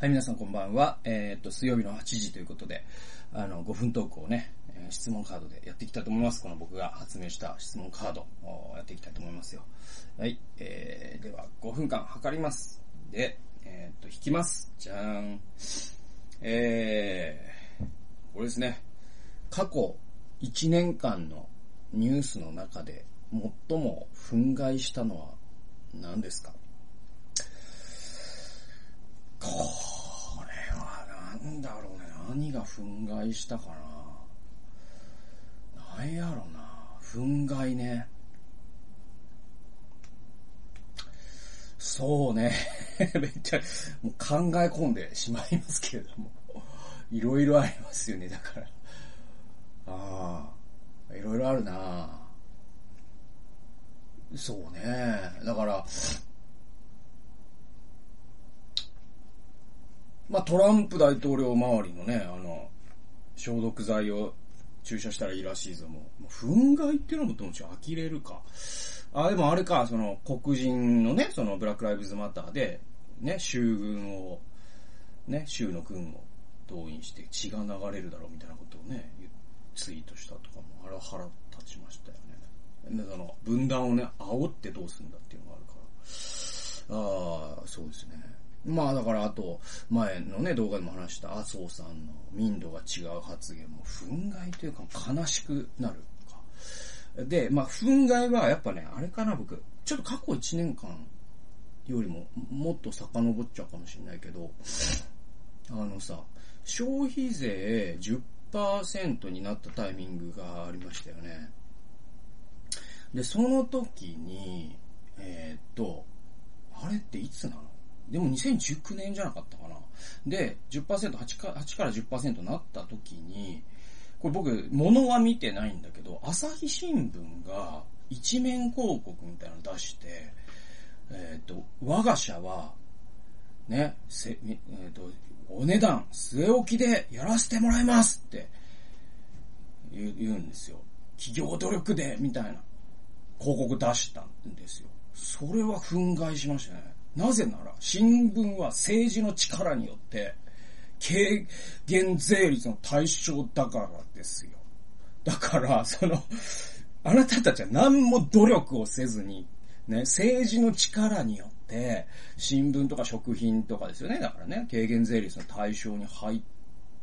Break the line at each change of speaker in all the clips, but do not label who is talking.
はい、皆さんこんばんは。えっ、と、水曜日の8時ということで、あの、5分トークをね、えー質問カードでやっていきたいと思います。この僕が発明した質問カードをやっていきたいと思いますよ。はい、えー、では5分間測ります。で、えっ、と、引きます。じゃーん。えー、これですね。過去1年間のニュースの中で最も憤慨したのは何ですかこれはなんだろうね。何が憤慨したかな。なんやろな。憤慨ね。そうね。めっちゃ、もう考え込んでしまいますけれども。いろいろありますよね、だから。ああ、いろいろあるなそうね。だから、まあ、トランプ大統領周りのね、あの、消毒剤を注射したらいいらしいぞ、もう。もう憤慨っていうのもともちろん呆れるか。あ、でもあれか、その、黒人のね、その、ブラックライブズマターで、ね、州軍を、ね、州の軍を動員して血が流れるだろうみたいなことをね、ツイートしたとかも、あれは腹立ちましたよね。で、その、分断をね、煽ってどうすんだっていうのがあるから。ああ、そうですね。まあだからあと、前のね、動画でも話した麻生さんの民度が違う発言も、憤慨というか悲しくなるか。で、まあ憤慨はやっぱね、あれかな僕、ちょっと過去1年間よりももっと遡っちゃうかもしれないけど、あのさ、消費税10%になったタイミングがありましたよね。で、その時に、えーっと、あれっていつなの？でも2019年じゃなかったかな。で、10%、8か ,8 から10%なった時に、これ僕、物は見てないんだけど、朝日新聞が一面広告みたいなの出して、えっ、と、我が社は、ね、せ、えっ、と、お値段、据え置きでやらせてもらいますって言う言うんですよ。企業努力で、みたいな広告出したんですよ。それは憤慨しましたね。なぜなら、新聞は政治の力によって、軽減税率の対象だからですよ。だから、その、あなたたちは何も努力をせずに、ね、政治の力によって、新聞とか食品とかですよね。だからね、軽減税率の対象に入っ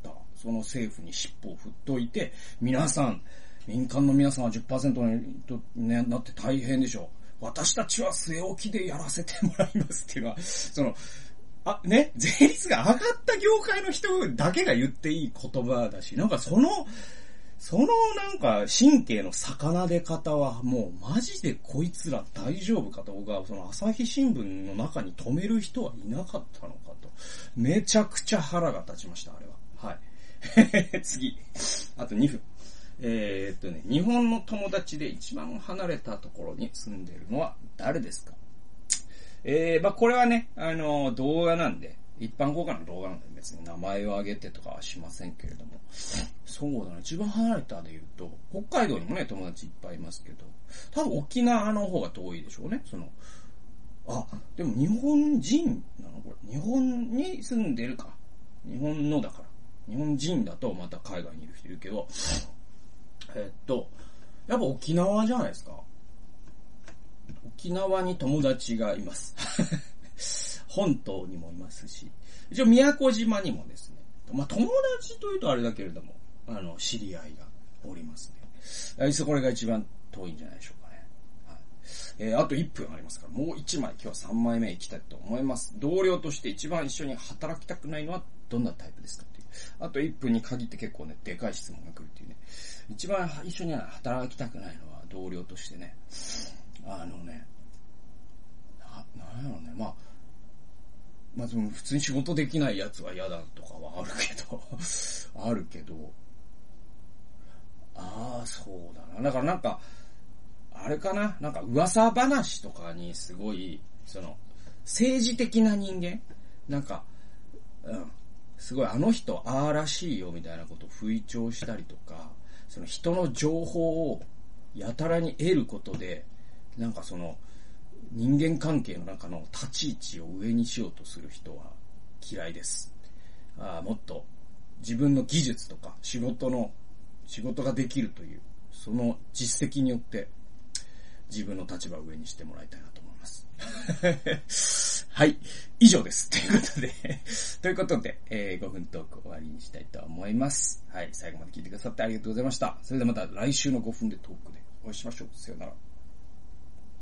た、その政府に尻尾を振っといて、皆さん、民間の皆さんは10%に、ね、なって大変でしょう。私たちは据え置きでやらせてもらいますっていうのは、その、あ、ね、税率が上がった業界の人だけが言っていい言葉だし、なんかその、そのなんか神経の逆なで方はもうマジでこいつら大丈夫かと僕はその朝日新聞の中に止める人はいなかったのかと。めちゃくちゃ腹が立ちました、あれは。はい。次。あと2分。えー、っとね、日本の友達で一番離れたところに住んでるのは誰ですか？えー、まあこれはね、あの、動画なんで、一般公開の動画なんで別に名前を挙げてとかはしませんけれども。そうだね、一番離れたで言うと、北海道にもね、友達いっぱいいますけど、多分沖縄の方が遠いでしょうね、その、あ、でも日本人なの？これ。日本に住んでるか。日本のだから。日本人だとまた海外にいる人いるけど、えっと、やっぱ沖縄じゃないですか。沖縄に友達がいます。本島にもいますし、一応宮古島にもですね、まあ友達というとあれだけれども、あの、知り合いがおりますね。あいつこれが一番遠いんじゃないでしょうかね。はい。えーあと1分ありますから、もう1枚、今日は3枚目いきたいと思います。同僚として一番一緒に働きたくないのはどんなタイプですか？あと1分に限って結構ね、でかい質問が来るっていうね。一番一緒には働きたくないのは同僚としてね、あのね、な、なんやろうね、まあ、まあでも普通に仕事できないやつは嫌だとかはあるけど、あるけど、ああ、そうだな。だからなんか、あれかな？なんか噂話とかにすごい、その、政治的な人間？なんか、うん。すごいあの人ああらしいよみたいなことを吹聴したりとか、その人の情報をやたらに得ることで、なんかその人間関係の中の立ち位置を上にしようとする人は嫌いです。あもっと自分の技術とか仕事の、仕事ができるという、その実績によって自分の立場を上にしてもらいたいなと思います。はい。以上です。ということで、ということで、えー5分トーク終わりにしたいと思います。はい。最後まで聞いてくださってありがとうございました。それではまた来週の5分でトークでお会いしましょう。さよなら。